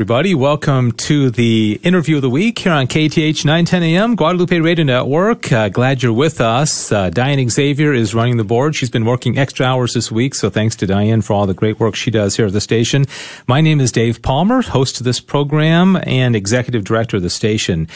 Everybody, welcome to the interview of the week here on KATH 910 AM, Guadalupe Radio Network. Uh, glad you're with us. Uh, Diane Xavier is running the board. She's been working extra hours this week, so thanks to Diane for all the great work she does here at the station. My name is Dave Palmer, host of this program and executive director of the station.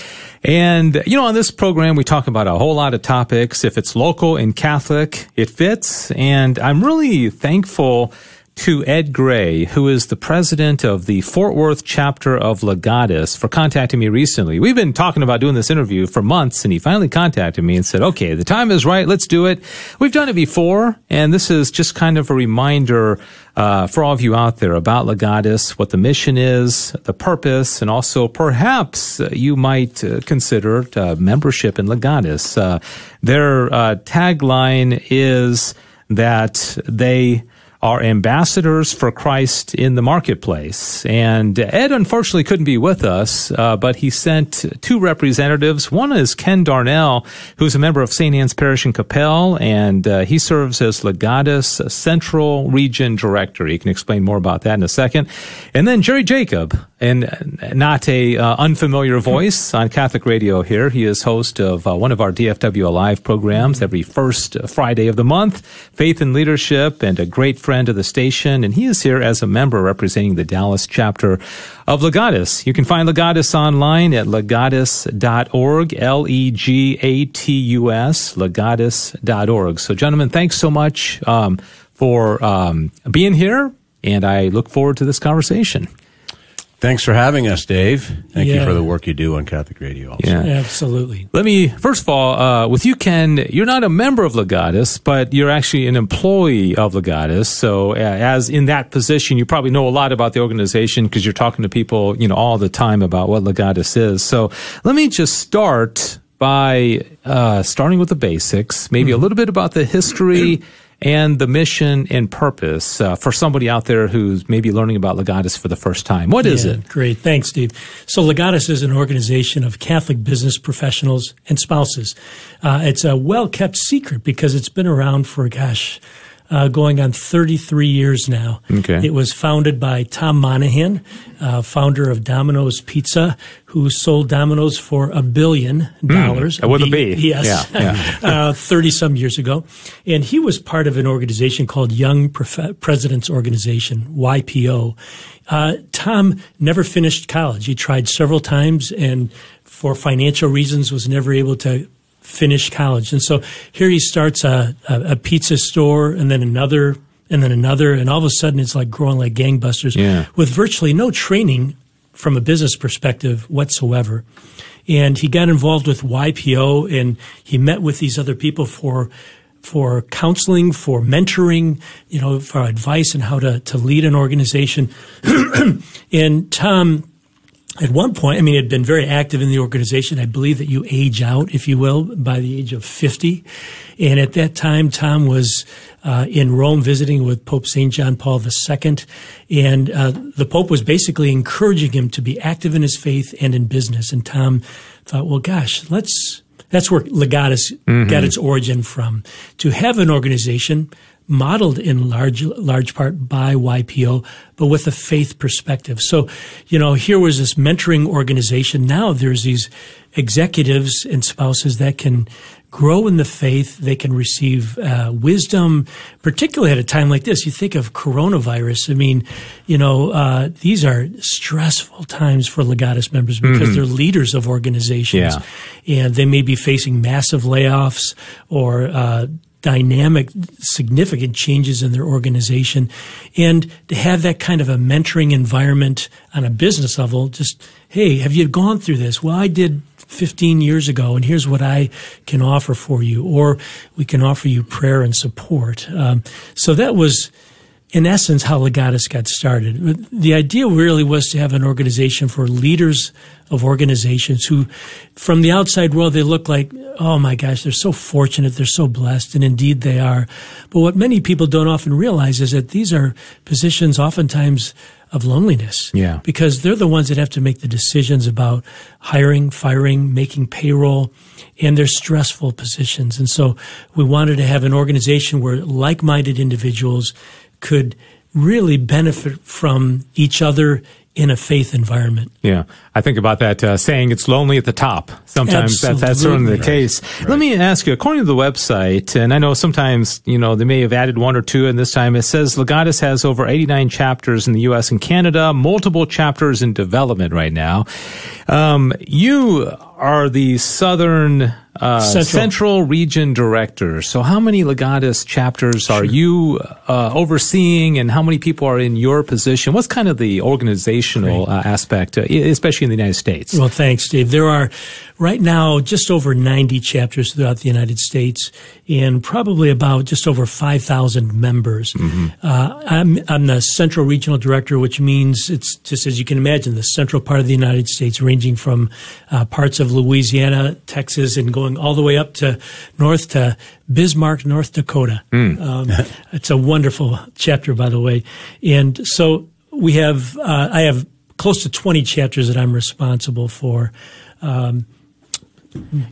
And, you know, on this program, we talk about a whole lot of topics. If it's local and Catholic, it fits. And I'm really thankful to Ed Gray, who is the president of the Fort Worth chapter of Legatus, for contacting me recently. We've been talking about doing this interview for months, and he finally contacted me and said, okay, the time is right. Let's do it. We've done it before, and this is just kind of a reminder uh, for all of you out there about Legatus, what the mission is, the purpose, and also perhaps you might uh, consider uh, membership in Legatus. Uh, their uh, tagline is that they are ambassadors for Christ in the marketplace. And Ed unfortunately couldn't be with us, uh, but he sent two representatives. One is Ken Darnell, who's a member of St. Anne's Parish in Coppell, and uh, he serves as Legatus Central Region Director. He can explain more about that in a second. And then Jerry Jacob, and not a uh, unfamiliar voice on Catholic radio here. He is host of uh, one of our DFW Alive programs every first Friday of the month, Faith and Leadership, and a great friend of the station. And he is here as a member representing the Dallas chapter of Legatus. You can find Legatus online at legatus.org, L-E-G-A-T-U-S, legatus.org. So gentlemen, thanks so much um, for um, being here, and I look forward to this conversation. Thanks for having us, Dave. Thank yeah. you for the work you do on Catholic Radio. Also. Yeah, absolutely. Let me first of all, uh, with you, Ken. You're not a member of Legatus, but you're actually an employee of Legatus. So, uh, as in that position, you probably know a lot about the organization because you're talking to people, you know, all the time about what Legatus is. So, let me just start by uh, starting with the basics, maybe mm-hmm. a little bit about the history and the mission and purpose uh, for somebody out there who's maybe learning about Legatus for the first time. What is yeah, it? Great. Thanks, Steve. So Legatus is an organization of Catholic business professionals and spouses. Uh, it's a well kept secret because it's been around for, gosh, uh, going on 33 years now. Okay. It was founded by Tom Monaghan, uh, founder of Domino's Pizza, who sold Domino's for a billion hmm. dollars. Mm, with a B. Yes. Yeah, 30 uh, some years ago. And he was part of an organization called Young Prof- Presidents Organization, YPO. Uh, Tom never finished college. He tried several times and for financial reasons was never able to finish college. And so here he starts a, a, a, pizza store and then another and then another. And all of a sudden it's like growing like gangbusters yeah. with virtually no training from a business perspective whatsoever. And he got involved with YPO and he met with these other people for for counseling, for mentoring, you know, for advice on how to, to lead an organization. and Tom at one point, I mean, he had been very active in the organization. I believe that you age out, if you will, by the age of 50. And at that time, Tom was uh, in Rome visiting with Pope St. John Paul II. And uh, the Pope was basically encouraging him to be active in his faith and in business. And Tom thought, well, gosh, let's. That's where Legatus mm-hmm. got its origin from. To have an organization modeled in large large part by YPO, but with a faith perspective. So, you know, here was this mentoring organization. Now there's these executives and spouses that can grow in the faith. They can receive uh, wisdom, particularly at a time like this. You think of coronavirus. I mean, you know, uh, these are stressful times for Legatus members because mm-hmm. they're leaders of organizations, yeah. and they may be facing massive layoffs or uh, dynamic, significant changes in their organization. And to have that kind of a mentoring environment on a business level, just, hey, have you gone through this? Well, I did 15 years ago, and here's what I can offer for you. Or we can offer you prayer and support. Um, so that was, in essence, how Legatus got started. The idea really was to have an organization for leaders of organizations who, from the outside world, they look like, oh my gosh, they're so fortunate, they're so blessed, and indeed they are. But what many people don't often realize is that these are positions oftentimes of loneliness. Yeah. Because they're the ones that have to make the decisions about hiring, firing, making payroll, and they're stressful positions. And so we wanted to have an organization where like minded individuals could really benefit from each other in a faith environment. Yeah, I think about that uh, saying "it's lonely at the top." Sometimes that, that's certainly the right. case. Right. Let me ask you, according to the website, and I know sometimes you know they may have added one or two, and this time it says Legatus has over 89 chapters in the U.S. and Canada, multiple chapters in development right now. Um, you are the southern uh, Central. Central. region director. So, how many Legatus chapters sure. are you uh, overseeing, and how many people are in your position? What's kind of the organizational uh, aspect, uh, especially in the United States? Well, thanks, Dave. There are right now just over 90 chapters throughout the United States and probably about just over 5,000 members. Mm-hmm. Uh, I'm, I'm the central regional director, which means it's just as you can imagine, the central part of the United States, ranging from uh, parts of Louisiana, Texas, and going all the way up to north to Bismarck, North Dakota. Mm. Um, it's a wonderful chapter, by the way. And so we have, uh, I have close to 20 chapters that I'm responsible for. Um,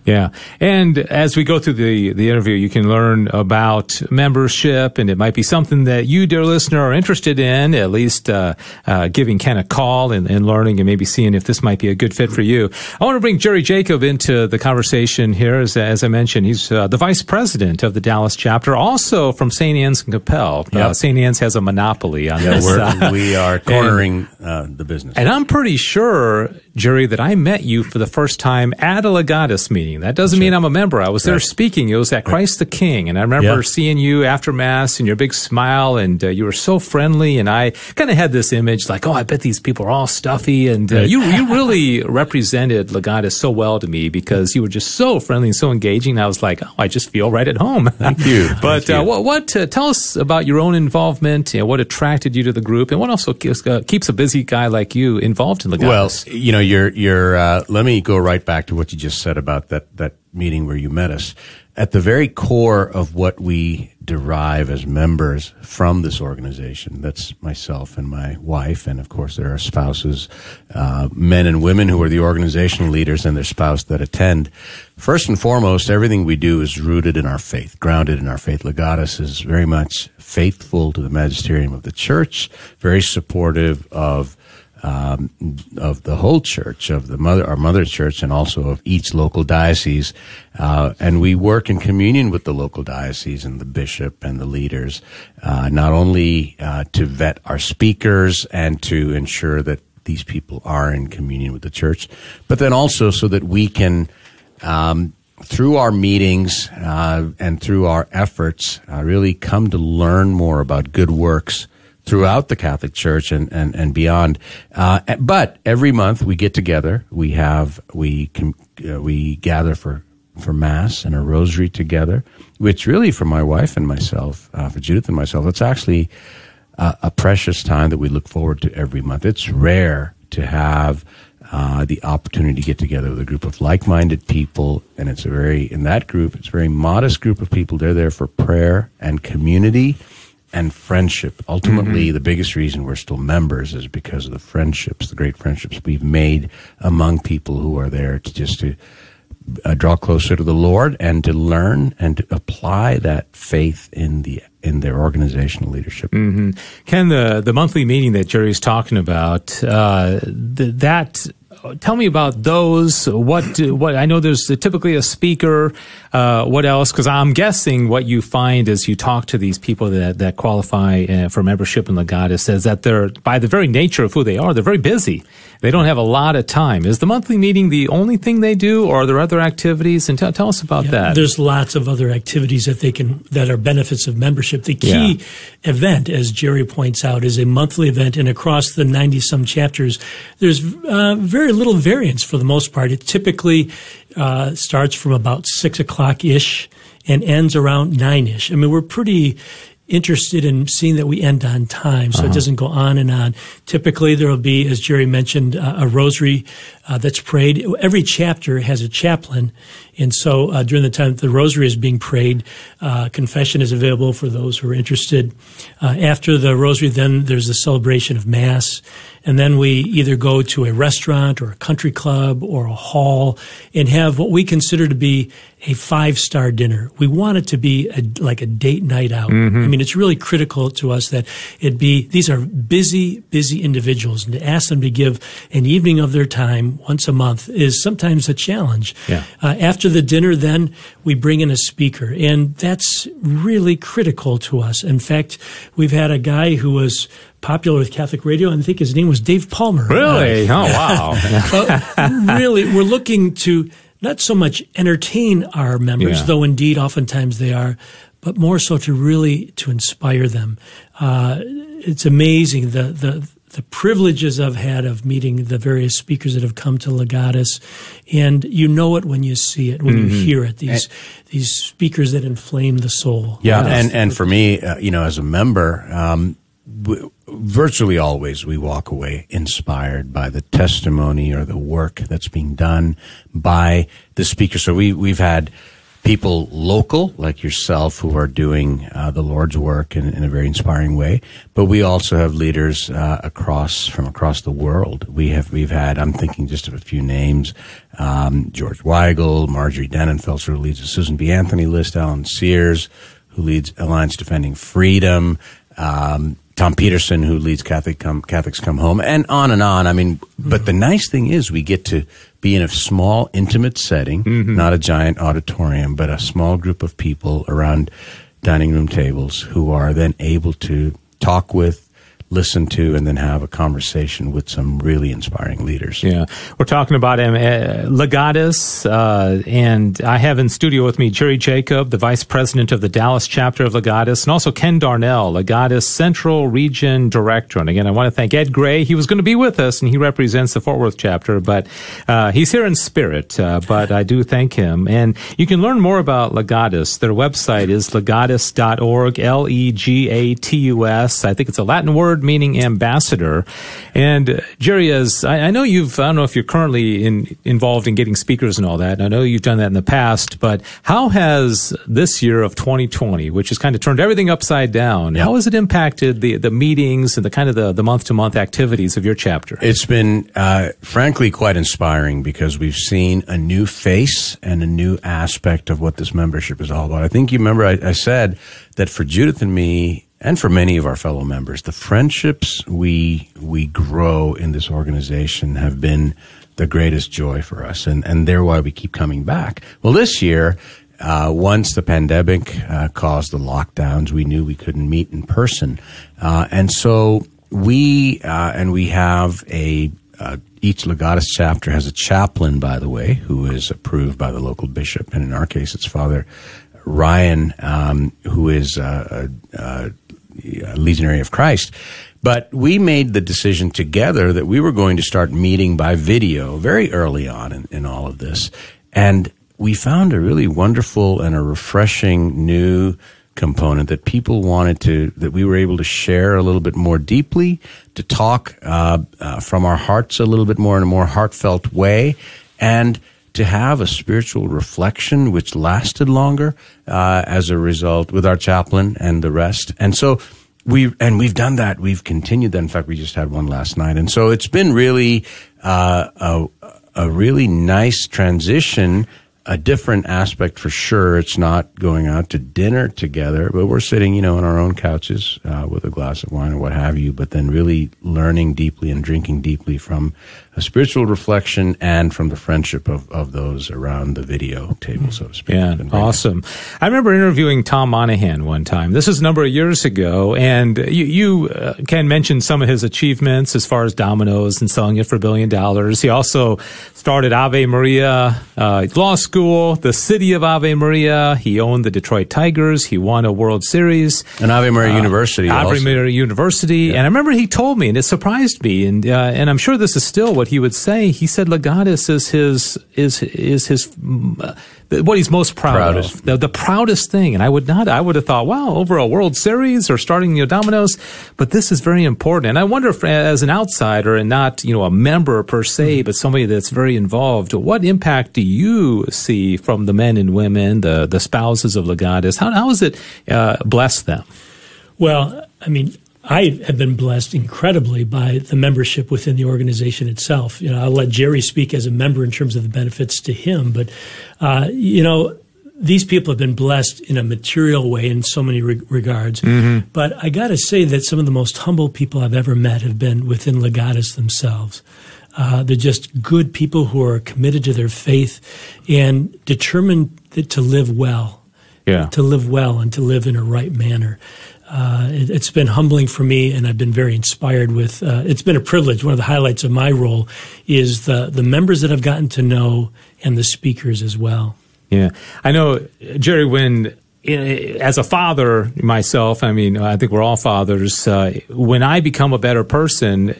yeah. And as we go through the, the interview, you can learn about membership, and it might be something that you, dear listener, are interested in, at least uh, uh, giving Ken a call and, and, learning and maybe seeing if this might be a good fit for you. I want to bring Jerry Jacob into the conversation here. As, as I mentioned, he's uh, the vice president of the Dallas chapter, also from St. Anne's and Coppell. Uh, yep. St. Anne's has a monopoly on yeah, this. Uh, we are cornering and, uh, the business. And I'm pretty sure, Jerry, that I met you for the first time at a Legatus meeting. That doesn't That's mean right. I'm a member. I was there right. speaking. It was at Christ the King, and I remember yeah. seeing you after mass and your big smile, and uh, you were so friendly. And I kind of had this image like, oh, I bet these people are all stuffy, and uh, right. you you really represented Legatus so well to me because you were just so friendly and so engaging. I was like, oh, I just feel right at home. Thank you. but Thank uh, what, what uh, tell us about your own involvement and what attracted you to the group, and what also keeps, uh, keeps a busy guy like you involved in Legatus. Well, you know, you're you're. Uh, let me go right back to what you just said about that that meeting where you met us. At the very core of what we derive as members from this organization, that's myself and my wife, and of course there are spouses, uh, men and women who are the organizational leaders and their spouse that attend. First and foremost, everything we do is rooted in our faith, grounded in our faith. Legatus is very much faithful to the magisterium of the church, very supportive of um, of the whole church, of the mother, our mother church, and also of each local diocese. Uh, and we work in communion with the local diocese and the bishop and the leaders, uh, not only uh, to vet our speakers and to ensure that these people are in communion with the church, but then also so that we can. Um, through our meetings uh, and through our efforts, uh, really come to learn more about good works throughout the Catholic Church and and, and beyond. Uh, but every month we get together. We have we can, uh, we gather for for mass and a rosary together, which really for my wife and myself, uh, for Judith and myself, it's actually a precious time that we look forward to every month. It's rare to have. Uh, the opportunity to get together with a group of like-minded people, and it's a very in that group, it's a very modest group of people. They're there for prayer and community, and friendship. Ultimately, mm-hmm. the biggest reason we're still members is because of the friendships, the great friendships we've made among people who are there to just to uh, draw closer to the Lord and to learn and to apply that faith in the in their organizational leadership. Mm-hmm. Ken, the the monthly meeting that Jerry's talking about, uh, th- that tell me about those. What what I know there's typically a speaker. Uh, what else? Because I'm guessing what you find as you talk to these people that that qualify uh, for membership in Legatus is that they're by the very nature of who they are, they're very busy. They don't have a lot of time. Is the monthly meeting the only thing they do, or are there other activities? And t- tell us about yeah, that. There's lots of other activities that they can that are benefits of membership. The key yeah. event, as Jerry points out, is a monthly event, and across the 90 some chapters, there's uh, very little variance for the most part. It typically uh, starts from about six o'clock ish and ends around nine ish. I mean, we're pretty interested in seeing that we end on time, so uh-huh. it doesn't go on and on. Typically, there will be, as Jerry mentioned, uh, a rosary uh, that's prayed. Every chapter has a chaplain, and so uh, during the time that the rosary is being prayed, uh, confession is available for those who are interested. Uh, after the rosary, then there's the celebration of mass, and then we either go to a restaurant or a country club or a hall and have what we consider to be a five star dinner. We want it to be a, like a date night out. Mm-hmm. I mean, it's really critical to us that it be these are busy, busy individuals, and to ask them to give an evening of their time once a month is sometimes a challenge. Yeah. Uh, after the dinner, then we bring in a speaker, and that's really critical to us. In fact, we've had a guy who was popular with Catholic radio, and I think his name was Dave Palmer. Really? Uh, oh, wow. uh, really, we're looking to not so much entertain our members, Yeah. though indeed oftentimes they are, but more so to really to inspire them. Uh, it's amazing the the the privileges I've had of meeting the various speakers that have come to Legatus, and you know it when you see it, when you hear it. These these speakers that inflame the soul. Yeah, and and for me, uh, you know, as a member, um, virtually always we walk away inspired by the testimony or the work that's being done by the speaker. So we we've had people local like yourself who are doing uh, the Lord's work in, in a very inspiring way, but we also have leaders uh, across from across the world. We have we've had I'm thinking just of a few names: um, George Weigel, Marjorie Dannenfelser, who leads the Susan B. Anthony list, Alan Sears, who leads Alliance Defending Freedom. Um, Tom Peterson, who leads Catholic come, Catholics Come Home, and on and on. I mean, but the nice thing is we get to be in a small, intimate setting, mm-hmm. not a giant auditorium, but a small group of people around dining room tables who are then able to talk with, listen to, and then have a conversation with some really inspiring leaders. Yeah, we're talking about uh, Legatus, uh, and I have in studio with me Jerry Jacob, the vice president of the Dallas chapter of Legatus, and also Ken Darnell, Legatus Central Region Director. And again, I want to thank Ed Gray. He was going to be with us, and he represents the Fort Worth chapter, but uh, he's here in spirit. Uh, but I do thank him, and you can learn more about Legatus. Their website is legatus.org, L E G A T U S. I think it's a Latin word meaning ambassador. And uh, Jerry, as I, I know you've, I don't know if you're currently in, involved in getting speakers and all that. And I know you've done that in the past, but how has this year of 2020, which has kind of turned everything upside down, how has it impacted the the meetings and the kind of the the month to month activities of your chapter? It's been, uh, frankly, quite inspiring because we've seen a new face and a new aspect of what this membership is all about. I think you remember I, I said that for Judith and me, and for many of our fellow members, the friendships we we grow in this organization have been the greatest joy for us, and and they're why we keep coming back. Well, this year. Uh, once the pandemic uh, caused the lockdowns, we knew we couldn't meet in person, uh, and so we uh, and we have a uh, each Legatus chapter has a chaplain, by the way, who is approved by the local bishop, and in our case, it's Father Ryan, um, who is uh, a, legionary of Christ. But we made the decision together that we were going to start meeting by video very early on in, in all of this, and we found a really wonderful and a refreshing new component that people wanted to that we were able to share a little bit more deeply to talk uh, uh, from our hearts a little bit more in a more heartfelt way and to have a spiritual reflection which lasted longer uh, as a result with our chaplain and the rest. And so we and we've done that. We've continued that. In fact we just had one last night. And so it's been really uh, a, a really nice transition a different aspect for sure. It's not going out to dinner together, but we're sitting, you know, on our own couches uh, with a glass of wine or what have you. But then really learning deeply and drinking deeply from a spiritual reflection and from the friendship of, of those around the video table, so to speak. Yeah, It's been very nice. awesome. I remember interviewing Tom Monaghan one time. This is a number of years ago, and you, you uh, Ken mentioned some of his achievements as far as Domino's and selling it for a billion dollars. He also started Ave Maria uh, Law School, the city of Ave Maria. He owned the Detroit Tigers. He won a World Series. And Ave Maria University. Ave also. Maria University, and I remember he told me, and it surprised me, and uh, and I'm sure this is still what he would say. He said Legatus is his is is his uh, what he's most proud Proudest. of, the, the proudest thing. And I would not, I would have thought, wow, over a World Series or starting you know Domino's, but this is very important. And I wonder if, as an outsider and not you know a member per se, but somebody that's very involved, what impact do you see from the men and women, the the spouses of Legatus? How how has it uh, blessed them? Well, I mean, I have been blessed incredibly by the membership within the organization itself. You know, I'll let Jerry speak as a member in terms of the benefits to him, but uh, you know, these people have been blessed in a material way in so many re- regards. Mm-hmm. But I got to say that some of the most humble people I've ever met have been within Legatus themselves. Uh, they're just good people who are committed to their faith and determined to live well. Yeah. To live well and to live in a right manner. Uh, it, has been humbling for me, and I've been very inspired with. Uh, it's been a privilege. One of the highlights of my role is the the members that I've gotten to know and the speakers as well. Yeah, I know, Jerry. When as a father myself, I mean, I think we're all fathers. Uh, when I become a better person,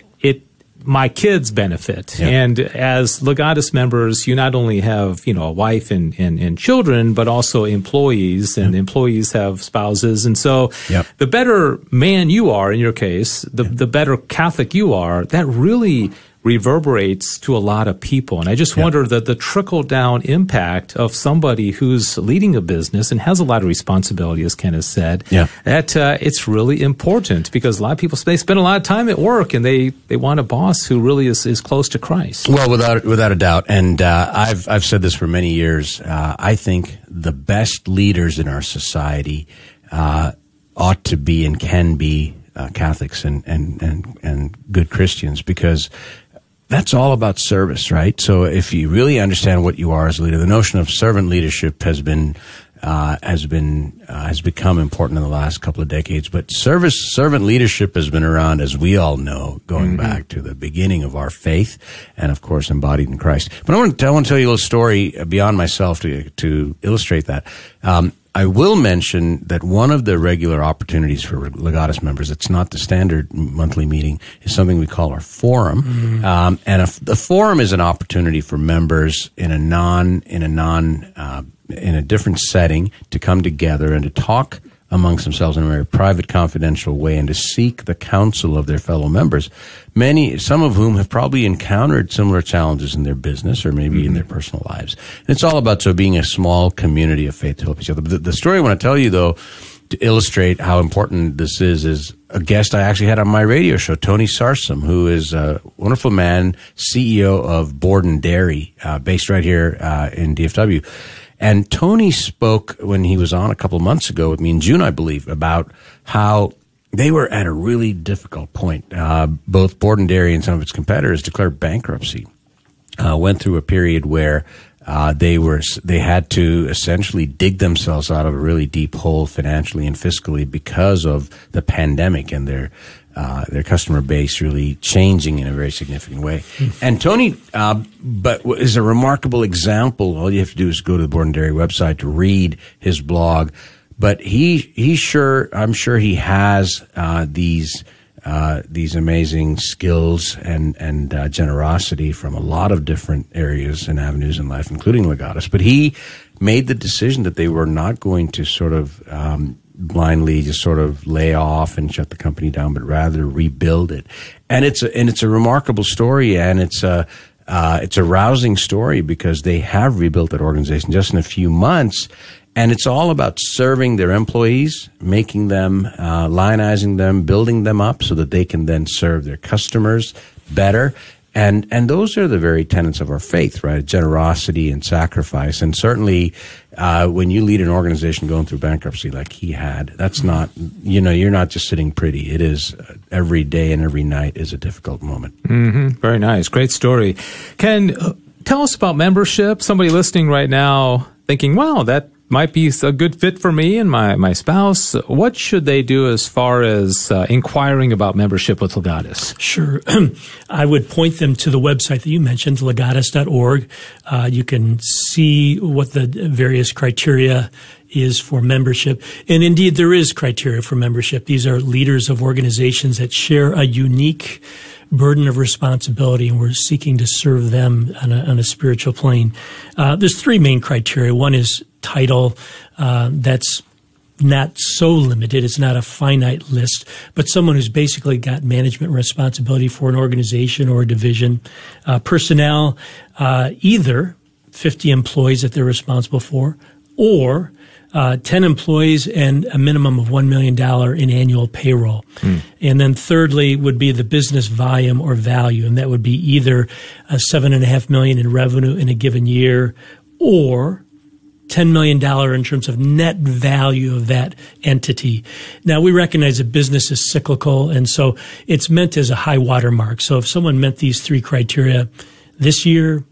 my kids benefit. Yeah. And as Legatus members, you not only have, you know, a wife and, and, and children, but also employees and employees have spouses. And so yep. the better man you are in your case, the, the better Catholic you are, that really reverberates to a lot of people. And I just yeah. wonder that the trickle down impact of somebody who's leading a business and has a lot of responsibility, as Ken has said, yeah. that uh, it's really important because a lot of people they spend a lot of time at work and they, they want a boss who really is, is close to Christ. Well, without without a doubt, and uh, I've I've said this for many years. Uh, I think the best leaders in our society uh, ought to be and can be uh, Catholics and, and, and, and good Christians because that's all about service, right? So if you really understand what you are as a leader, the notion of servant leadership has been uh, has been uh, has become important in the last couple of decades. But service servant leadership has been around, as we all know, going mm-hmm. back to the beginning of our faith, and of course embodied in Christ. But I want to, I want to tell you a little story beyond myself to to illustrate that. Um, I will mention that one of the regular opportunities for Legatus members, it's not the standard monthly meeting, is something we call our forum. Mm-hmm. Um, and a, the forum is an opportunity for members in a non, in a non, uh, in a different setting to come together and to talk amongst themselves in a very private, confidential way and to seek the counsel of their fellow members. Many, some of whom have probably encountered similar challenges in their business or maybe mm-hmm. in their personal lives. And it's all about so being a small community of faith to help each other. The, the story I want to tell you though, to illustrate how important this is, is a guest I actually had on my radio show, Tony Sarsam, who is a wonderful man, CEO of Borden Dairy, uh, based right here uh, in DFW. And Tony spoke when he was on a couple months ago with me in June, I believe, about how they were at a really difficult point. Uh, both Borden Dairy and some of its competitors declared bankruptcy. Uh, went through a period where uh, they were they had to essentially dig themselves out of a really deep hole financially and fiscally because of the pandemic and their uh, their customer base really changing in a very significant way. And Tony, uh, but is a remarkable example. All you have to do is go to the Borden Dairy website to read his blog. But he, he sure, I'm sure he has uh, these. Uh, these amazing skills and and uh, generosity from a lot of different areas and avenues in life, including Legatus. But he made the decision that they were not going to sort of um, blindly just sort of lay off and shut the company down, but rather rebuild it. And it's a, and it's a remarkable story, and it's a uh, it's a rousing story because they have rebuilt that organization just in a few months. And it's all about serving their employees, making them, uh, lionizing them, building them up so that they can then serve their customers better. And, and those are the very tenets of our faith, right? Generosity and sacrifice. And certainly, uh, when you lead an organization going through bankruptcy like he had, that's not, you know, you're not just sitting pretty. It is uh, every day and every night is a difficult moment. Mm-hmm. Very nice. Great story. Ken, uh, tell us about membership. Somebody listening right now thinking, wow, that might be a good fit for me and my, my spouse. What should they do as far as uh, inquiring about membership with Legatus? Sure. I would point them to the website that you mentioned, legatus.org. Uh, you can see what the various criteria is for membership. And indeed, there is criteria for membership. These are leaders of organizations that share a unique burden of responsibility, and we're seeking to serve them on a, on a spiritual plane. Uh, there's three main criteria. One is title. Uh, that's not so limited. It's not a finite list, but someone who's basically got management responsibility for an organization or a division. Uh, personnel, uh, either 50 employees that they're responsible for, or uh, 10 employees and a minimum of $1 million in annual payroll. Mm. And then thirdly would be the business volume or value. And that would be either a seven and a half million in revenue in a given year or $10 million in terms of net value of that entity. Now, we recognize that business is cyclical, and so it's meant as a high watermark. So if someone met these three criteria this year,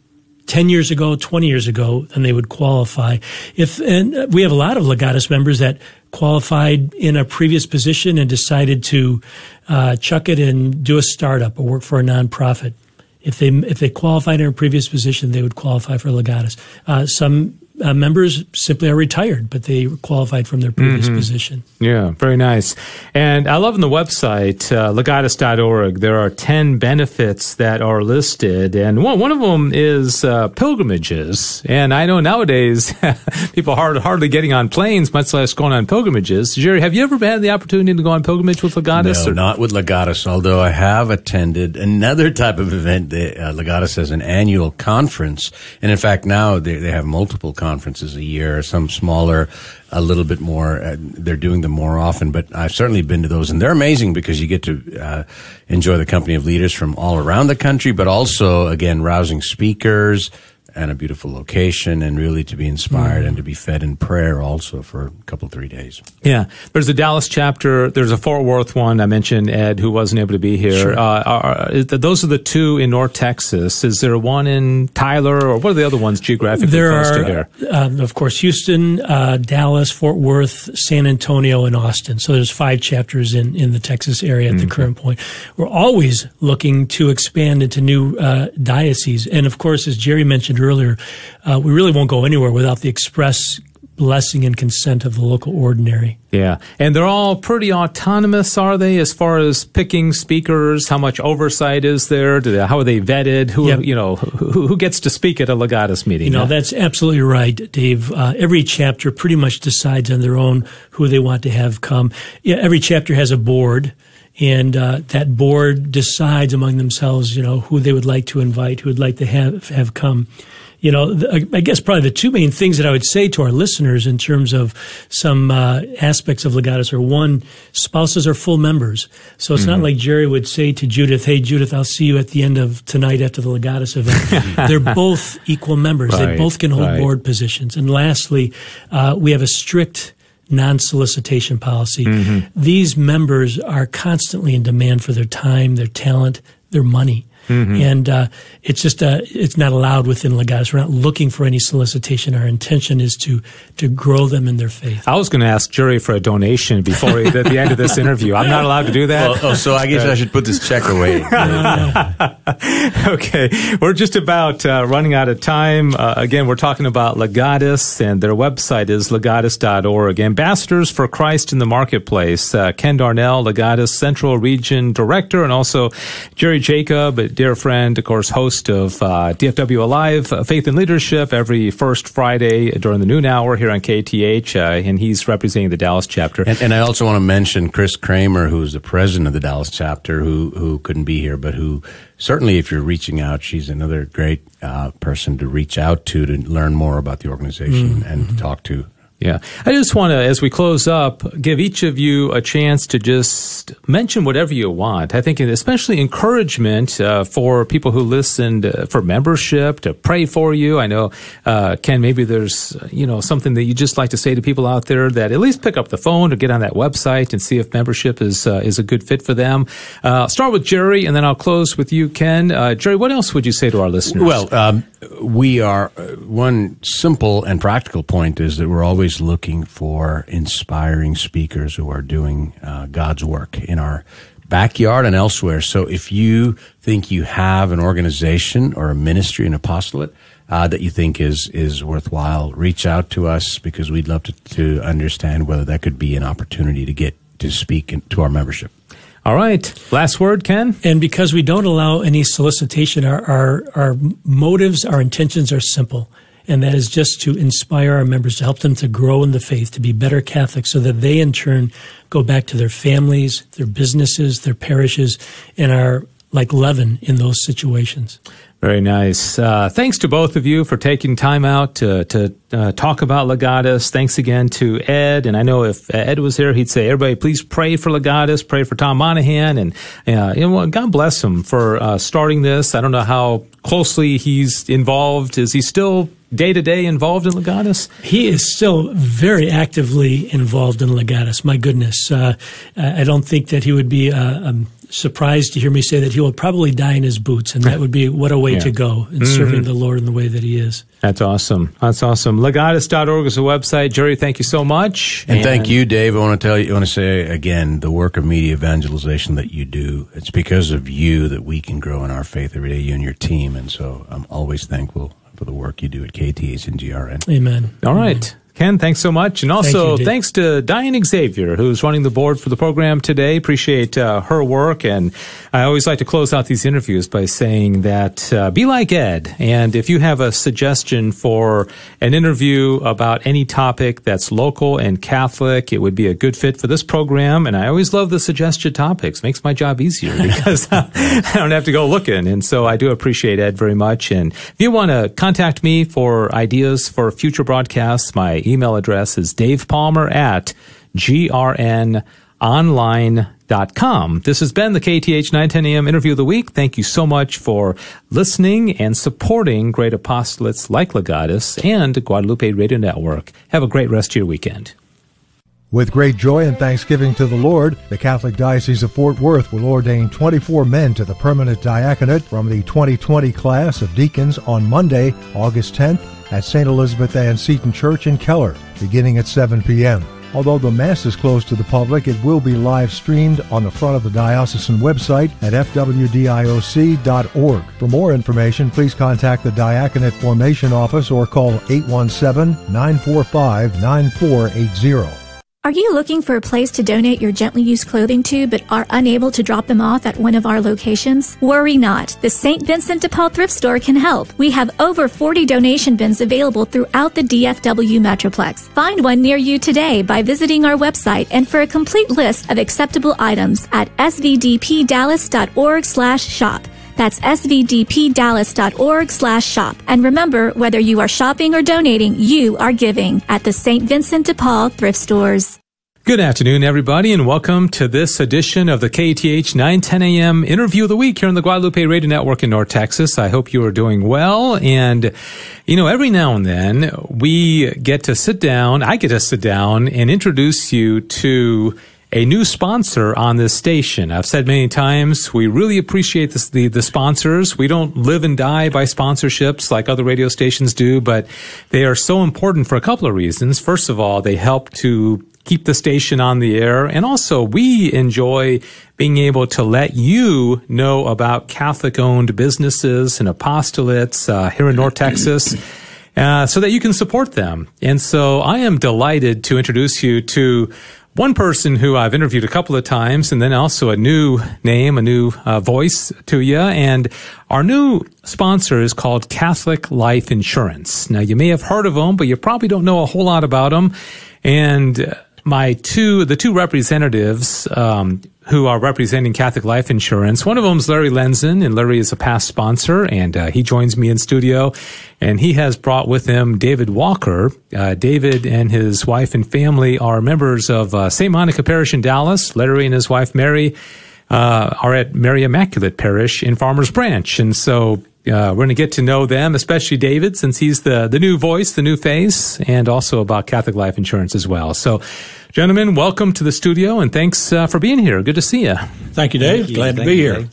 10 years ago, 20 years ago, then they would qualify. If, and we have a lot of Legatus members that qualified in a previous position and decided to uh, chuck it and do a startup or work for a nonprofit. If they if they qualified in a previous position, they would qualify for Legatus. Uh, some uh, members simply are retired, but they qualified from their previous mm-hmm. position. Yeah, very nice. And I love on the website, uh, legatus.org, there are 10 benefits that are listed. And one, one of them is uh, pilgrimages. And I know nowadays people are hardly getting on planes, much less going on pilgrimages. Jerry, have you ever had the opportunity to go on pilgrimage with Legatus? No, or? not with Legatus, although I have attended another type of event. uh, Legatus has an annual conference. And in fact, now they, they have multiple conferences conferences a year, some smaller, a little bit more. Uh, they're doing them more often, but I've certainly been to those, and they're amazing because you get to uh, enjoy the company of leaders from all around the country, but also, again, rousing speakers, and a beautiful location and really to be inspired mm. and to be fed in prayer also for a couple three days. Yeah. There's a dallas chapter there's a fort worth one i mentioned ed who wasn't able to be here. Sure. uh, are, those are the two in north texas. Is there one in tyler or what are the other ones geographically there close are, to here? um, of course houston uh, dallas fort worth san antonio and austin. So there's five chapters in, in the texas area at mm-hmm. the current point. We're always looking to expand into new uh, dioceses. And of course as jerry mentioned earlier, uh, we really won't go anywhere without the express blessing and consent of the local ordinary. Yeah. And they're all pretty autonomous, are they, as far as picking speakers? How much oversight is there? They, how are they vetted? Who, yep. you know, who, who, gets to speak at a legatus meeting? You know, that's absolutely right, Dave. Uh, every chapter pretty much decides on their own who they want to have come. Yeah, every chapter has a board and uh, that board decides among themselves, you know, who they would like to invite, who would like to have have come. You know, the, I guess probably the two main things that I would say to our listeners in terms of some uh, aspects of legatus are one, spouses are full members, so it's mm-hmm. not like Jerry would say to Judith, "Hey, Judith, I'll see you at the end of tonight after the legatus event." They're both equal members; right, they both can hold right. board positions. And lastly, uh, we have a strict non solicitation policy. Mm-hmm. These members are constantly in demand for their time, their talent, their money. Mm-hmm. And uh, it's just uh, it's not allowed within Legatus. We're not looking for any solicitation. Our intention is to to grow them in their faith. I was going to ask Jerry for a donation before we, at the end of this interview. I'm not allowed to do that. Well, oh, so I guess I should put this check away. okay, we're just about uh, running out of time. Uh, again, we're talking about Legatus, and their website is legatus.org. Ambassadors for Christ in the Marketplace. Uh, Ken Darnell, Legatus Central Region Director, and also Jerry Jacob dear friend, of course, host of uh, DFW Alive, uh, Faith and Leadership, every first Friday during the noon hour here on KATH, uh, and he's representing the Dallas chapter. And, and, I also want to mention Chris Kramer, who's the president of the Dallas chapter, who who couldn't be here, but who certainly, if you're reaching out, she's another great uh, person to reach out to to learn more about the organization mm-hmm. and to talk to yeah. I just want to, as we close up, give each of you a chance to just mention whatever you want. I think especially encouragement uh, for people who listened uh, for membership to pray for you. I know, uh, Ken, maybe there's, you know, something that you just like to say to people out there that at least pick up the phone or get on that website and see if membership is, uh, is a good fit for them. Uh, start with Jerry and then I'll close with you, Ken. Uh, Jerry, what else would you say to our listeners? Well, um, we are, one simple and practical point is that we're always always looking for inspiring speakers who are doing uh, God's work in our backyard and elsewhere. So if you think you have an organization or a ministry, an apostolate, uh, that you think is is worthwhile, reach out to us because we'd love to, to understand whether that could be an opportunity to get to speak in, to our membership. All right. Last word, Ken. And because we don't allow any solicitation, our, our, our motives, our intentions are simple and that is just to inspire our members to help them to grow in the faith, to be better Catholics, so that they in turn go back to their families, their businesses, their parishes, and are like leaven in those situations. Very nice. Uh, thanks to both of you for taking time out to, to uh, talk about Legatus. Thanks again to Ed. And I know if Ed was here, he'd say, everybody, please pray for Legatus, pray for Tom Monaghan. And, uh, God bless him for uh, starting this. I don't know how closely he's involved. Is he still day to day involved in Legatus? He is still very actively involved in Legatus. My goodness, uh, I don't think that he would be uh, um, surprised to hear me say that he will probably die in his boots, and that would be what a way Yeah. to go in Mm-hmm. serving the Lord in the way that he is. That's awesome. That's awesome. Legatus.org is the website. Jerry, thank you so much. And, thank you, Dave. I want to tell you, I want to say again, the work of media evangelization that you do, it's because of you that we can grow in our faith every day, you and your team. And so I'm always thankful for the work you do at KATH and GRN. Amen. All right. Ken, thanks so much. And also, you, thanks to Diane Xavier, who's running the board for the program today. Appreciate uh, her work. And I always like to close out these interviews by saying that uh, be like Ed. And if you have a suggestion for an interview about any topic that's local and Catholic, it would be a good fit for this program. And I always love the suggested topics. Makes my job easier because I don't have to go looking. And so I do appreciate Ed very much. And if you want to contact me for ideas for future broadcasts, my email address is davepalmer at grnonline.com. This has been the KATH 910 AM interview of the week. Thank you so much for listening and supporting great apostolates like Legatus and Guadalupe Radio Network. Have a great rest of your weekend. With great joy and thanksgiving to the Lord, the Catholic Diocese of Fort Worth will ordain 24 men to the permanent diaconate from the 2020 class of deacons on Monday, August 10th at St. Elizabeth Ann Seton Church in Keller, beginning at 7 p.m. Although the Mass is closed to the public, it will be live streamed on the front of the diocesan website at fwdioc.org. For more information, please contact the Diaconate Formation Office or call 817 945 9480. Are you looking for a place to donate your gently used clothing to but are unable to drop them off at one of our locations? Worry not. The St. Vincent de Paul thrift store can help. We have over 40 donation bins available throughout the DFW Metroplex. Find one near you today by visiting our website and for a complete list of acceptable items at svdpdallas.org slash shop. That's svdpdallas.org slash shop. And remember, whether you are shopping or donating, you are giving at the St. Vincent de Paul thrift stores. Good afternoon, everybody, and welcome to this edition of the KATH 910 AM interview of the week here on the Guadalupe Radio Network in North Texas. I hope you are doing well. And, you know, every now and then we get to sit down, I get to sit down and introduce you to a new sponsor on this station. I've said many times we really appreciate this, the the sponsors. We don't live and die by sponsorships like other radio stations do, but they are so important for a couple of reasons. First of all, they help to keep the station on the air, and also we enjoy being able to let you know about Catholic-owned businesses and apostolates uh, here in North Texas. Uh, so that you can support them. And so I am delighted to introduce you to one person who I've interviewed a couple of times, and then also a new name, a new uh, voice to you. And our new sponsor is called Catholic Life Insurance. Now, you may have heard of them, but you probably don't know a whole lot about them. And uh, my two, the two representatives um, who are representing Catholic Life Insurance, one of them is Larry Lenzen, and Larry is a past sponsor, and uh, he joins me in studio. And he has brought with him David Walker. Uh, David and his wife and family are members of uh, St. Monica Parish in Dallas. Larry and his wife Mary uh, are at Mary Immaculate Parish in Farmers Branch, and so uh, we're going to get to know them, especially David, since he's the the new voice, the new face, and also about Catholic Life Insurance as well. So, gentlemen, welcome to the studio, and thanks uh, for being here. Good to see you. Thank you, Dave. Glad to be here.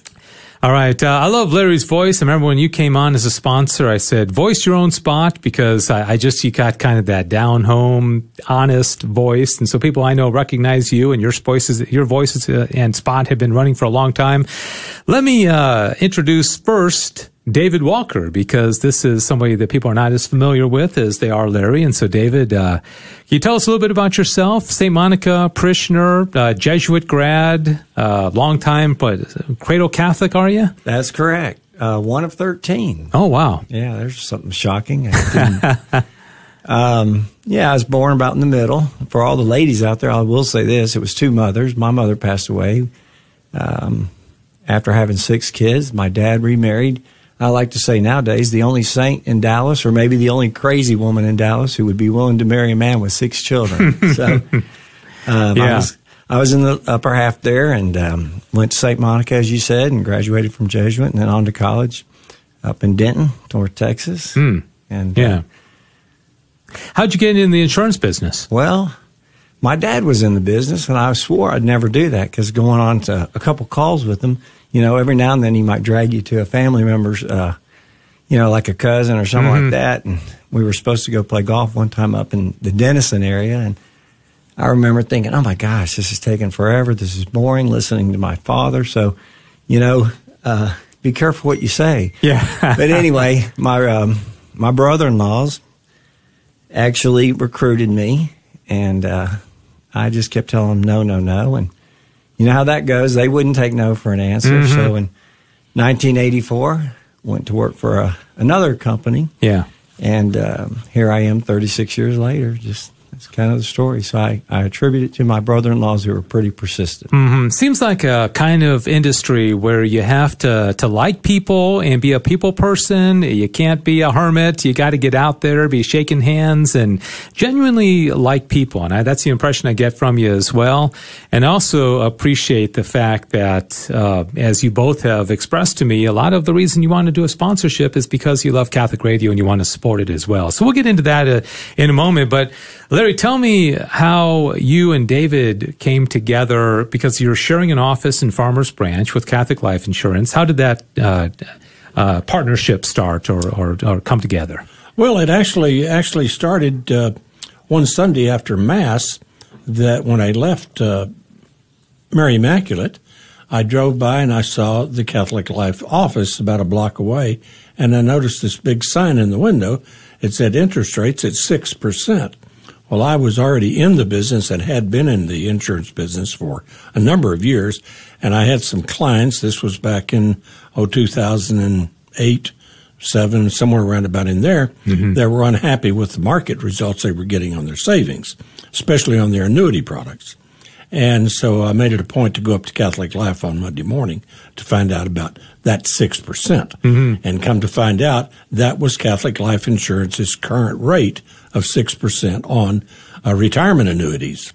All right. Uh, I love Larry's voice. I remember when you came on as a sponsor, I said, voice your own spot because I, I just, you got kind of that down home, honest voice. And so people I know recognize you and your voices, your voices uh, and spot have been running for a long time. Let me, uh, introduce first David Walker because this is somebody that people are not as familiar with as they are Larry. And so, David, uh, can you tell us a little bit about yourself? St. Monica parishioner, uh, Jesuit grad, uh, long time, but cradle Catholic, are you? That's correct. Uh, one of 13. Oh, wow. Yeah, there's something shocking. Um, yeah, I was born about in the middle. For all the ladies out there, I will say this it was two mothers. My mother passed away um, after having six kids. My dad remarried. I like to say nowadays the only saint in Dallas, or maybe the only crazy woman in Dallas who would be willing to marry a man with six children. so um, I, Yeah. was, I was in the upper half there and um, went to St. Monica, as you said, and graduated from Jesuit and then on to college up in Denton, North Texas. And uh, Yeah. How'd you get into the insurance business? Well, my dad was in the business, and I swore I'd never do that because going on to a couple calls with him, you know, every now and then he might drag you to a family member's, uh, you know, like a cousin or something Mm-hmm. like that. And we were supposed to go play golf one time up in the Denison area, and I remember thinking, "Oh my gosh, this is taking forever. This is boring." Listening to my father, so you know, uh, be careful what you say. Yeah. but anyway, my um, my brother-in-laws actually recruited me, and uh, I just kept telling him no, no, no, and you know how that goes. They wouldn't take no for an answer. So in 1984, went to work for a, another company, Yeah. and um, here I am, 36 years later. Just that's kind of the story. So I, I attribute it to my brother-in-laws who were pretty persistent. hmm Seems like a kind of industry where you have to, to like people and be a people person. You can't be a hermit. You got to get out there, be shaking hands, and genuinely like people. And I, that's the impression I get from you as well. And also appreciate the fact that, uh, as you both have expressed to me, a lot of the reason you want to do a sponsorship is because you love Catholic radio and you want to support it as well. So we'll get into that uh, in a moment. But Larry, tell me how you and David came together because you're sharing an office in Farmers Branch with Catholic Life Insurance. How did that uh, uh, partnership start or, or, or come together? Well, it actually actually started uh, one Sunday after Mass. That when I left uh, Mary Immaculate, I drove by and I saw the Catholic Life office about a block away, and I noticed this big sign in the window. It said interest rates at six percent. Well, I was already in the business and had been in the insurance business for a number of years, and I had some clients. This was back in oh, 2008, seven, somewhere around about in there, mm-hmm. that were unhappy with the market results they were getting on their savings, especially on their annuity products. And so I made it a point to go up to Catholic Life on Monday morning to find out about that 6%. percent mm-hmm. And come to find out that was Catholic Life Insurance's current rate of 6% on uh, retirement annuities.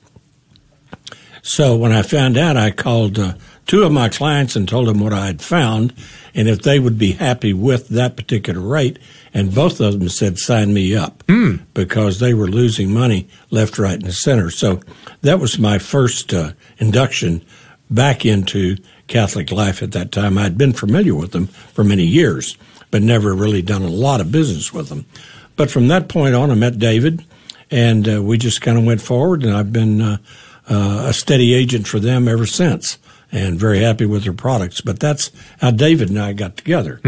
So when I found out, I called uh, two of my clients and told them what I had found and if they would be happy with that particular rate. And both of them said, sign me up because they were losing money left, right, and center. So that was my first uh, induction back into Catholic life at that time. I'd been familiar with them for many years, but never really done a lot of business with them. But from that point on, I met David, and uh, we just kind of went forward, and I've been uh, uh, a steady agent for them ever since, and very happy with their products. But that's how David and I got together.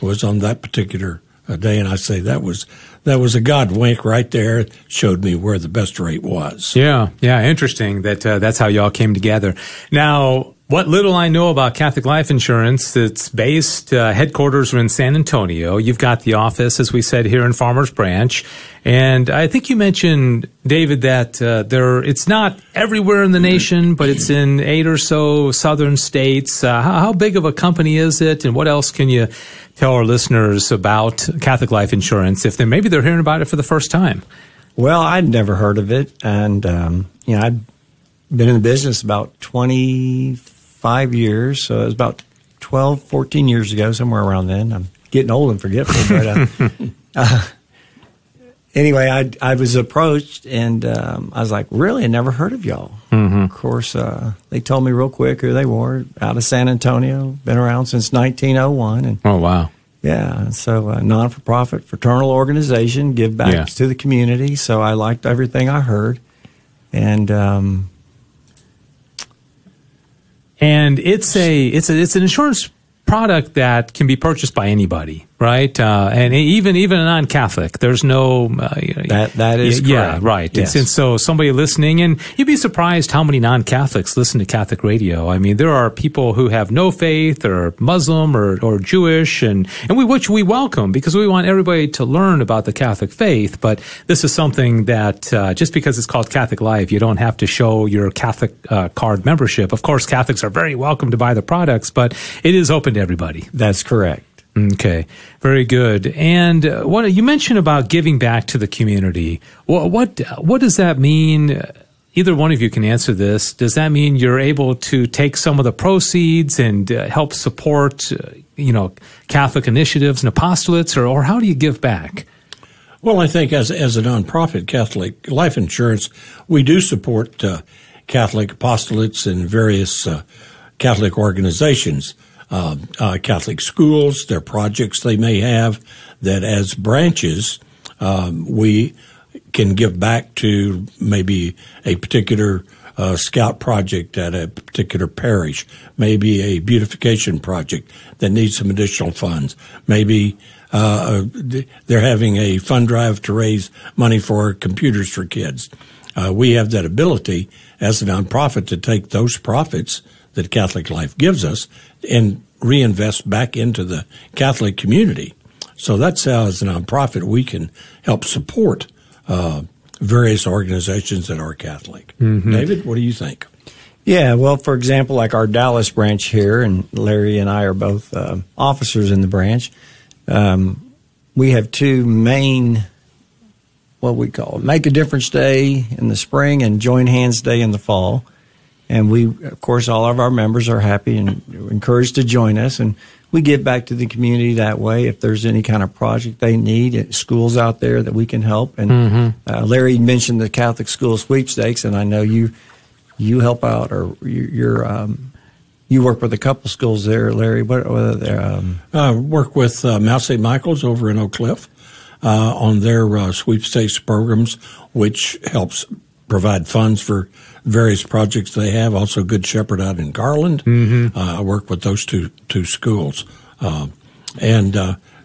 Was on that particular uh, day, and I say that was that was a God wink right there. It showed me where the best rate was. Yeah, yeah, interesting that uh, that's how y'all came together. Now, what little I know about Catholic Life Insurance, it's based uh, headquarters are in San Antonio. You've got the office, as we said, here in Farmers Branch, and I think you mentioned David that uh, there it's not everywhere in the nation, but it's in eight or so southern states. Uh, how, how big of a company is it, and what else can you tell our listeners about Catholic Life Insurance if they maybe they're hearing about it for the first time? Well, I'd never heard of it, and um, you know, I'd been in the business about 25 years, so it was about 12, 14 years ago, somewhere around then. I'm getting old and forgetful, but uh, uh, anyway, I I was approached, and um, I was like, "Really? I never heard of y'all." Of course, uh, they told me real quick who they were, out of San Antonio, been around since 1901, and Oh wow. yeah, so a non-for-profit fraternal organization, give back Yeah. to the community. So I liked everything I heard, and um, and it's a it's a it's an insurance product that can be purchased by anybody, right? Uh, and even even a non-Catholic, there's no uh, That- that is yeah, correct. right. Yes. And so somebody listening, and you'd be surprised how many non-Catholics listen to Catholic radio. I mean, there are people who have no faith, or Muslim, or or Jewish, and and we which we welcome because we want everybody to learn about the Catholic faith. But this is something that uh, just because it's called Catholic Life, you don't have to show your Catholic uh, card membership. Of course, Catholics are very welcome to buy the products, but it is open to everybody. that's correct. Okay, very good. And uh, what you mentioned about giving back to the community. What what what does that mean? Either one of you can answer this. Does that mean you're able to take some of the proceeds and uh, help support, uh, you know, Catholic initiatives and apostolates, or or how do you give back? Well, I think as as a nonprofit Catholic Life Insurance, we do support uh, Catholic apostolates and various uh, Catholic organizations, uh, uh, Catholic schools, their projects they may have. That as branches, um, we can give back to maybe a particular uh, scout project at a particular parish, maybe a beautification project that needs some additional funds, maybe uh, they're having a fund drive to raise money for computers for kids. Uh, we have that ability as a nonprofit to take those profits that Catholic Life gives us and reinvest back into the Catholic community. So that's how, as a nonprofit, we can help support uh, various organizations that are Catholic. Mm-hmm. David, what do you think? Yeah, well, for example, like our Dallas branch here, and Larry and I are both uh, officers in the branch. Um, we have two main, what we call it, Make a Difference Day in the spring and Join Hands Day in the fall. And we, of course, all of our members are happy and encouraged to join us. And we give back to the community that way. If there's any kind of project they need, schools out there that we can help. And mm-hmm. uh, Larry mentioned the Catholic school sweepstakes, and I know you you help out or you're um, you work with a couple schools there, Larry. What are they? Um, uh, work with uh, Mount St. Michael's over in Oak Cliff uh, on their uh, sweepstakes programs, which helps provide funds for various projects they have. Also, Good Shepherd out in Garland. Mm-hmm. Uh, I work with those two two schools, uh, and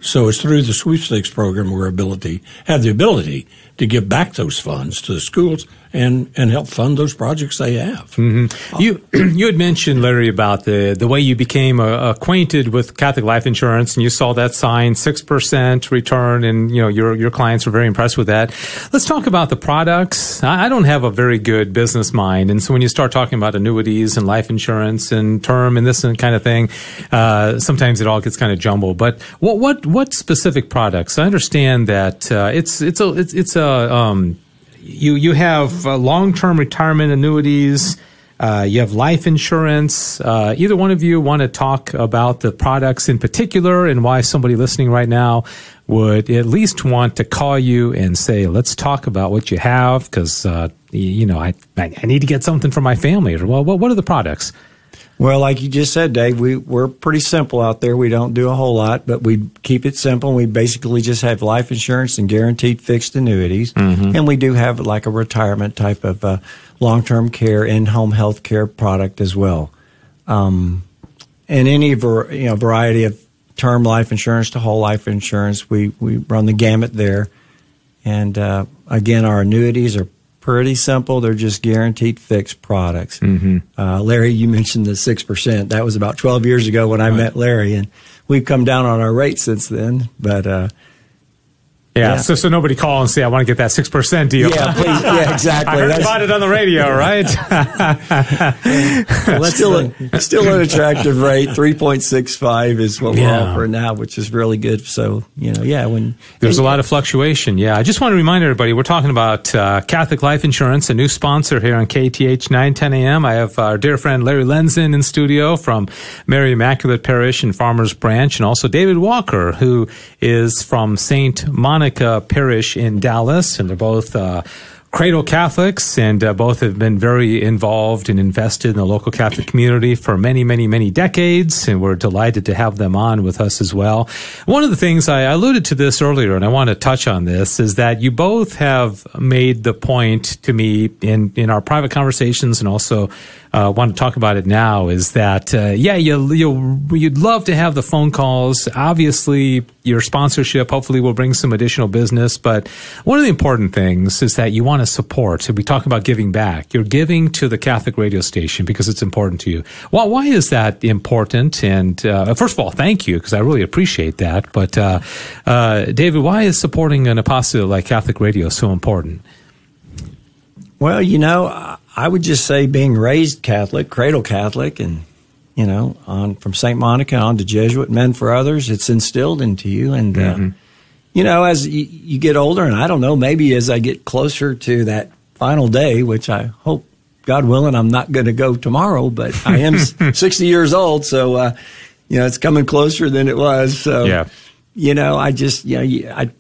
so it's through the sweepstakes program we're ability have the ability to give back those funds to the schools and, and help fund those projects they have. Mm-hmm. You you had mentioned Larry about the the way you became uh, acquainted with Catholic Life Insurance, and you saw that sign six percent return, and you know your your clients were very impressed with that. Let's talk about the products. I, I don't have a very good business mind, and so when you start talking about annuities and life insurance and term and this and kind of thing, uh, sometimes it all gets kind of jumbled. But what what what specific products? I understand that uh, it's it's a it's, it's a um, you you have uh, long term retirement annuities. Uh, you have life insurance. Uh, either one of you want to talk about the products in particular and why somebody listening right now would at least want to call you and say, "Let's talk about what you have," because uh, you know I I need to get something for my family. Well, what what are the products? Well, like you just said, Dave, we, we're pretty simple out there. We don't do a whole lot, but we keep it simple. We basically just have life insurance and guaranteed fixed annuities. Mm-hmm. And we do have like a retirement type of uh, long term care and home health care product as well. Um, and any ver- you know, variety of term life insurance to whole life insurance, we, we run the gamut there. And uh, again, our annuities are pretty simple. They're just guaranteed fixed products. Mm-hmm. Uh, Larry, you mentioned the six percent. That was about twelve years ago when I right. met Larry, and we've come down on our rate since then. But uh, yeah, yeah. So, so nobody call and say, I want to get that 6% deal. Yeah, please. Yeah, exactly. I heard about it on the radio, right? well, still, a, still an attractive rate. 3.65 is what yeah. we're offering now, which is really good. So, you know, yeah, when. There's and, a lot of fluctuation. Yeah. I just want to remind everybody, we're talking about uh, Catholic Life Insurance, a new sponsor here on KATH 910 AM. I have our dear friend Larry Lenzen in studio from Mary Immaculate Parish and Farmers Branch, and also David Walker, who is from St. Monica Parish in Dallas, and they're both uh, Cradle Catholics, and uh, both have been very involved and invested in the local Catholic community for many, many, many decades, and we're delighted to have them on with us as well. One of the things I alluded to this earlier, and I want to touch on this, is that you both have made the point to me in in our private conversations and also uh, want to talk about it now is that uh, yeah you you you'd love to have the phone calls. Obviously, your sponsorship hopefully will bring some additional business, but one of the important things is that you want to support. we talk about giving back. You're giving to the Catholic radio station because it's important to you. Well, why is that important? And uh, first of all, thank you because I really appreciate that. But uh, uh, David, why is supporting an apostolate like Catholic radio so important? Well, you know, I would just say being raised Catholic, cradle Catholic, and you know, on from Saint Monica on to Jesuit Men for Others, it's instilled into you, and uh, mm-hmm. uh, you know, as you, you, get older, and I don't know, maybe as I get closer to that final day, which I hope, God willing, I'm not going to go tomorrow, but I am 60 years old, so uh, you know, it's coming closer than it was. So, yeah. you know, I just, you know, I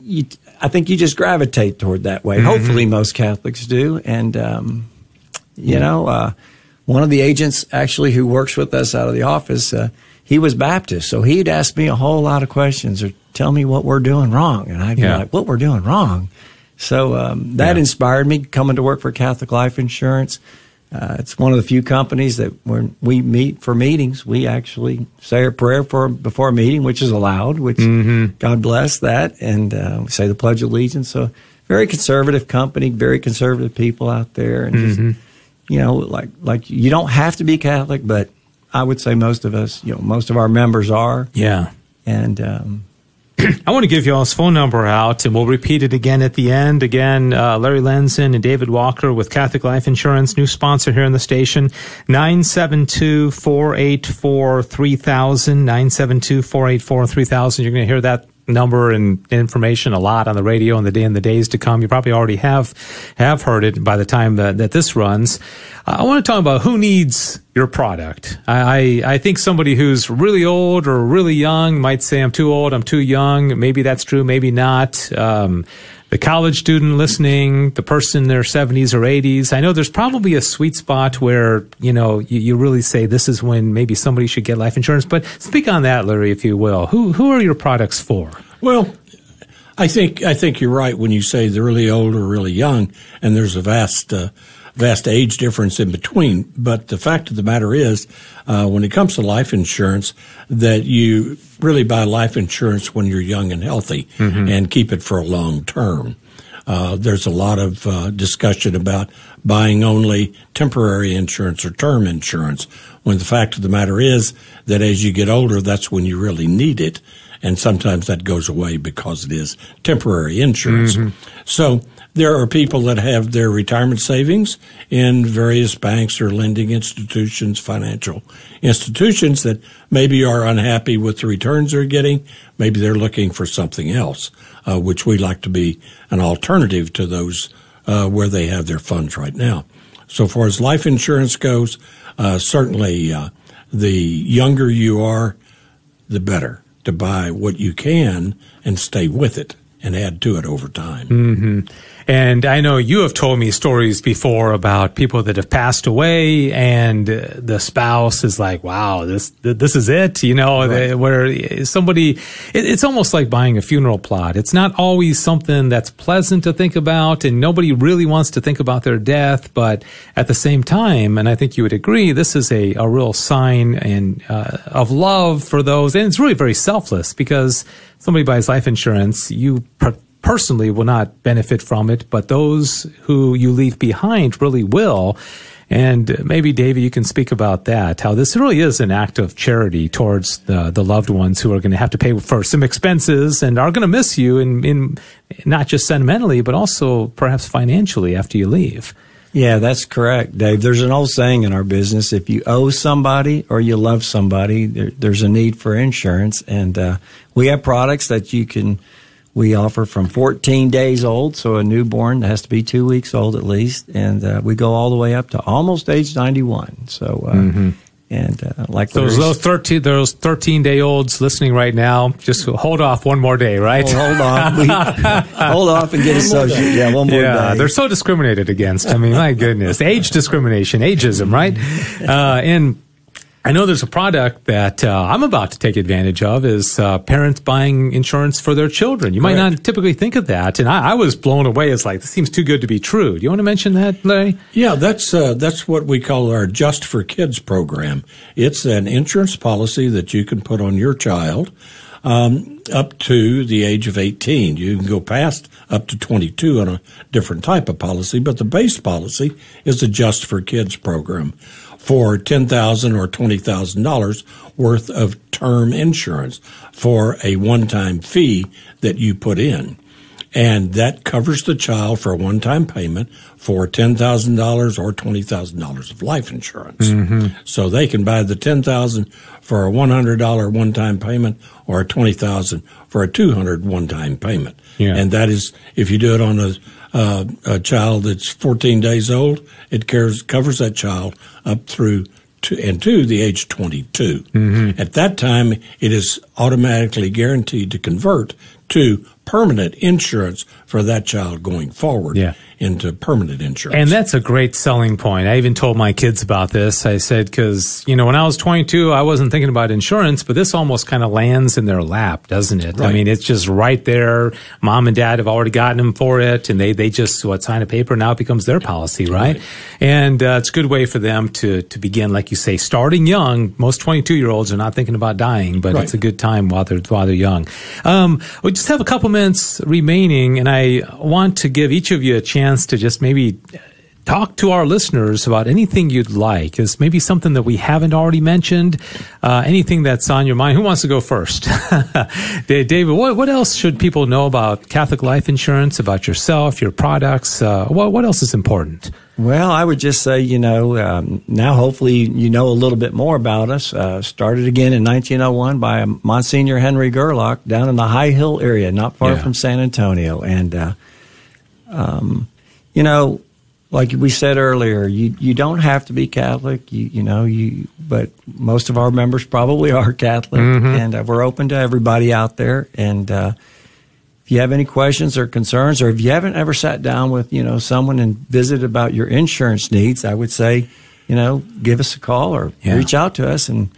you, I think you just gravitate toward that way. Mm-hmm. Hopefully, most Catholics do. And, um, you know, uh, one of the agents actually who works with us out of the office, uh, he was Baptist. So he'd ask me a whole lot of questions or tell me what we're doing wrong. And I'd yeah. be like, what we're doing wrong? So um, that yeah. inspired me coming to work for Catholic Life Insurance. Uh, it's one of the few companies that when we meet for meetings, we actually say a prayer for before a meeting, which is allowed. Which mm-hmm. God bless that, and uh, we say the Pledge of Allegiance. So very conservative company, very conservative people out there, and mm-hmm. just, you know, like like you don't have to be Catholic, but I would say most of us, you know, most of our members are. Yeah, and um, I want to give y'all's phone number out, and we'll repeat it again at the end. Again, uh, Larry Lenzen and David Walker with Catholic Life Insurance, new sponsor here in the station, 972-484-3000, 972-484-3000. You're going to hear that number and information a lot on the radio in the day in the days to come. You probably already have have heard it by the time that, that this runs. I want to talk about who needs your product. I, I, I think somebody who's really old or really young might say, "I'm too old. I'm too young." Maybe that's true. Maybe not. Um, the college student listening, the person in their 70s or 80s. I know there's probably a sweet spot where, you know, you, you, really say this is when maybe somebody should get life insurance. But speak on that, Larry, if you will. Who, who are your products for? Well, I think, I think you're right when you say the really old or really young, and there's a vast, uh, vast age difference in between. But the fact of the matter is, uh, when it comes to life insurance, that you really buy life insurance when you're young and healthy mm-hmm. and keep it for a long term. Uh, there's a lot of uh, discussion about buying only temporary insurance or term insurance when the fact of the matter is that as you get older, that's when you really need it. And sometimes that goes away because it is temporary insurance. Mm-hmm. So there are people that have their retirement savings in various banks or lending institutions, financial institutions that maybe are unhappy with the returns they're getting. Maybe they're looking for something else, uh, which we like to be an alternative to those uh, where they have their funds right now. So far as life insurance goes, uh, certainly uh, the younger you are, the better to buy what you can and stay with it and add to it over time. Mm-hmm. And I know you have told me stories before about people that have passed away, and the spouse is like, "Wow, this this is it," you know, right. where somebody, it, it's almost like buying a funeral plot. It's not always something that's pleasant to think about, and nobody really wants to think about their death. But at the same time, and I think you would agree, this is a, a real sign and uh, of love for those, and it's really very selfless because somebody buys life insurance, you personally will not benefit from it, but those who you leave behind really will. And maybe, David, you can speak about that, how this really is an act of charity towards the, the loved ones who are going to have to pay for some expenses and are going to miss you in, in not just sentimentally, but also perhaps financially after you leave. Yeah, that's correct, Dave. There's an old saying in our business if you owe somebody or you love somebody, there, there's a need for insurance. And uh, we have products that you can we offer from 14 days old, so a newborn has to be two weeks old at least, and uh, we go all the way up to almost age 91. So, uh, mm-hmm. and uh, like so those 13 those 13 day olds listening right now, just hold off one more day, right? Oh, hold on, we, hold off and get associated. Yeah, one more yeah, day. They're so discriminated against. I mean, my goodness, age discrimination, ageism, right? Uh, and I know there's a product that uh, I'm about to take advantage of is uh, parents buying insurance for their children. You might Correct. not typically think of that, and I, I, was blown away. It's like this seems too good to be true. Do you want to mention that, Larry? Yeah, that's uh, that's what we call our Just for Kids program. It's an insurance policy that you can put on your child. Um, up to the age of 18. You can go past up to 22 on a different type of policy, but the base policy is the Just for Kids program for $10,000 or $20,000 worth of term insurance for a one-time fee that you put in. And that covers the child for a one-time payment for $10,000 or $20,000 of life insurance. Mm-hmm. So they can buy the 10000 for a $100 one-time payment or a 20000 for a 200 one-time payment. Yeah. And that is, if you do it on a uh, a child that's 14 days old, it cares, covers that child up through to, and to the age 22. Mm-hmm. At that time, it is automatically guaranteed to convert to permanent insurance for that child going forward Yeah. into permanent insurance. And that's a great selling point. I even told my kids about this. I said, because, you know, when I was 22, I wasn't thinking about insurance, but this almost kind of lands in their lap, doesn't it? I mean, it's just right there. Mom and dad have already gotten them for it, and they, they just, what, sign a paper, now it becomes their policy, right? And uh, it's a good way for them to, to begin, like you say, starting young. Most 22 year olds are not thinking about dying, but Right. it's a good time while they're, while they're young. Um, just have a couple minutes remaining, and I want to give each of you a chance to just maybe talk to our listeners about anything you'd like. Is maybe something that we haven't already mentioned, uh, anything that's on your mind. Who wants to go first? David, what, what else should people know about Catholic life insurance, about yourself, your products? Uh, what, what else is important? Well, I would just say, you know, um, now hopefully you know a little bit more about us. Uh, started again in 1901 by Monsignor Henry Gerlach down in the High Hill area, not far Yeah. from San Antonio. And, uh, um, you know, like we said earlier, you, you don't have to be Catholic, you, you know, you, but most of our members probably are Catholic and uh, we're open to everybody out there. And, uh, if you have any questions or concerns, or if you haven't ever sat down with you know someone and visited about your insurance needs, I would say, you know, give us a call or Yeah. reach out to us, and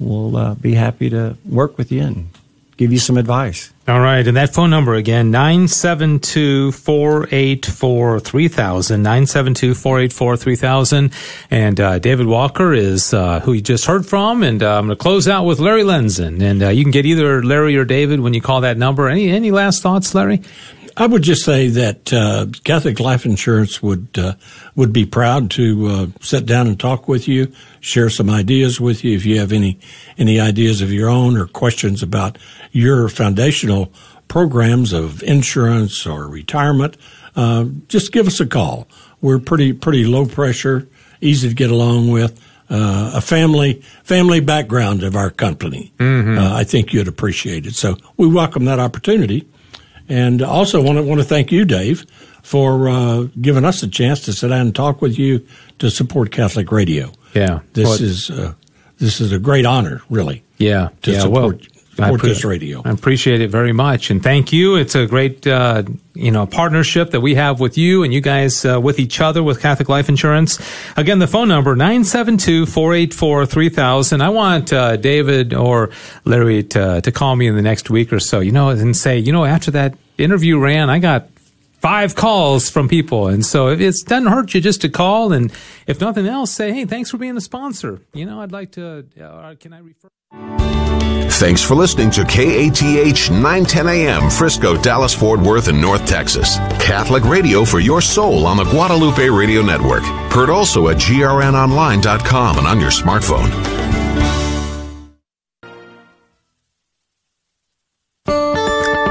we'll uh, be happy to work with you and give you some advice. All right, and that phone number again, 972-484-3000, 972-484-3000. And uh, David Walker is uh, who you just heard from, and uh, I'm going to close out with Larry Lenzen. And uh, you can get either Larry or David when you call that number. Any any last thoughts, Larry? I would just say that uh, Catholic Life Insurance would uh, would be proud to uh, sit down and talk with you, share some ideas with you. If you have any any ideas of your own or questions about your foundational programs of insurance or retirement, uh, just give us a call. We're pretty pretty low pressure, easy to get along with. Uh, a family family background of our company. Uh, I think you'd appreciate it. So we welcome that opportunity. And also want to want to thank you, Dave, for uh, giving us a chance to sit down and talk with you to support Catholic Radio. Yeah. This Well, is uh, this is a great honor, really. Yeah, to yeah. support, well, I support radio. I appreciate it very much, and thank you. It's a great, uh, you know, partnership that we have with you and you guys uh, with each other with Catholic Life Insurance. Again, the phone number 972-484-3000. I want uh, David or Larry to to call me in the next week or so, you know, and say, you know, after that interview ran, I got five calls from people. And so it it doesn't hurt you just to call. And if nothing else, say, hey, thanks for being a sponsor. You know, I'd like to, uh, can I refer? Thanks for listening to KATH 910 AM, Frisco, Dallas, Fort Worth, and North Texas. Catholic radio for your soul on the Guadalupe Radio Network. Heard also at grnonline.com and on your smartphone.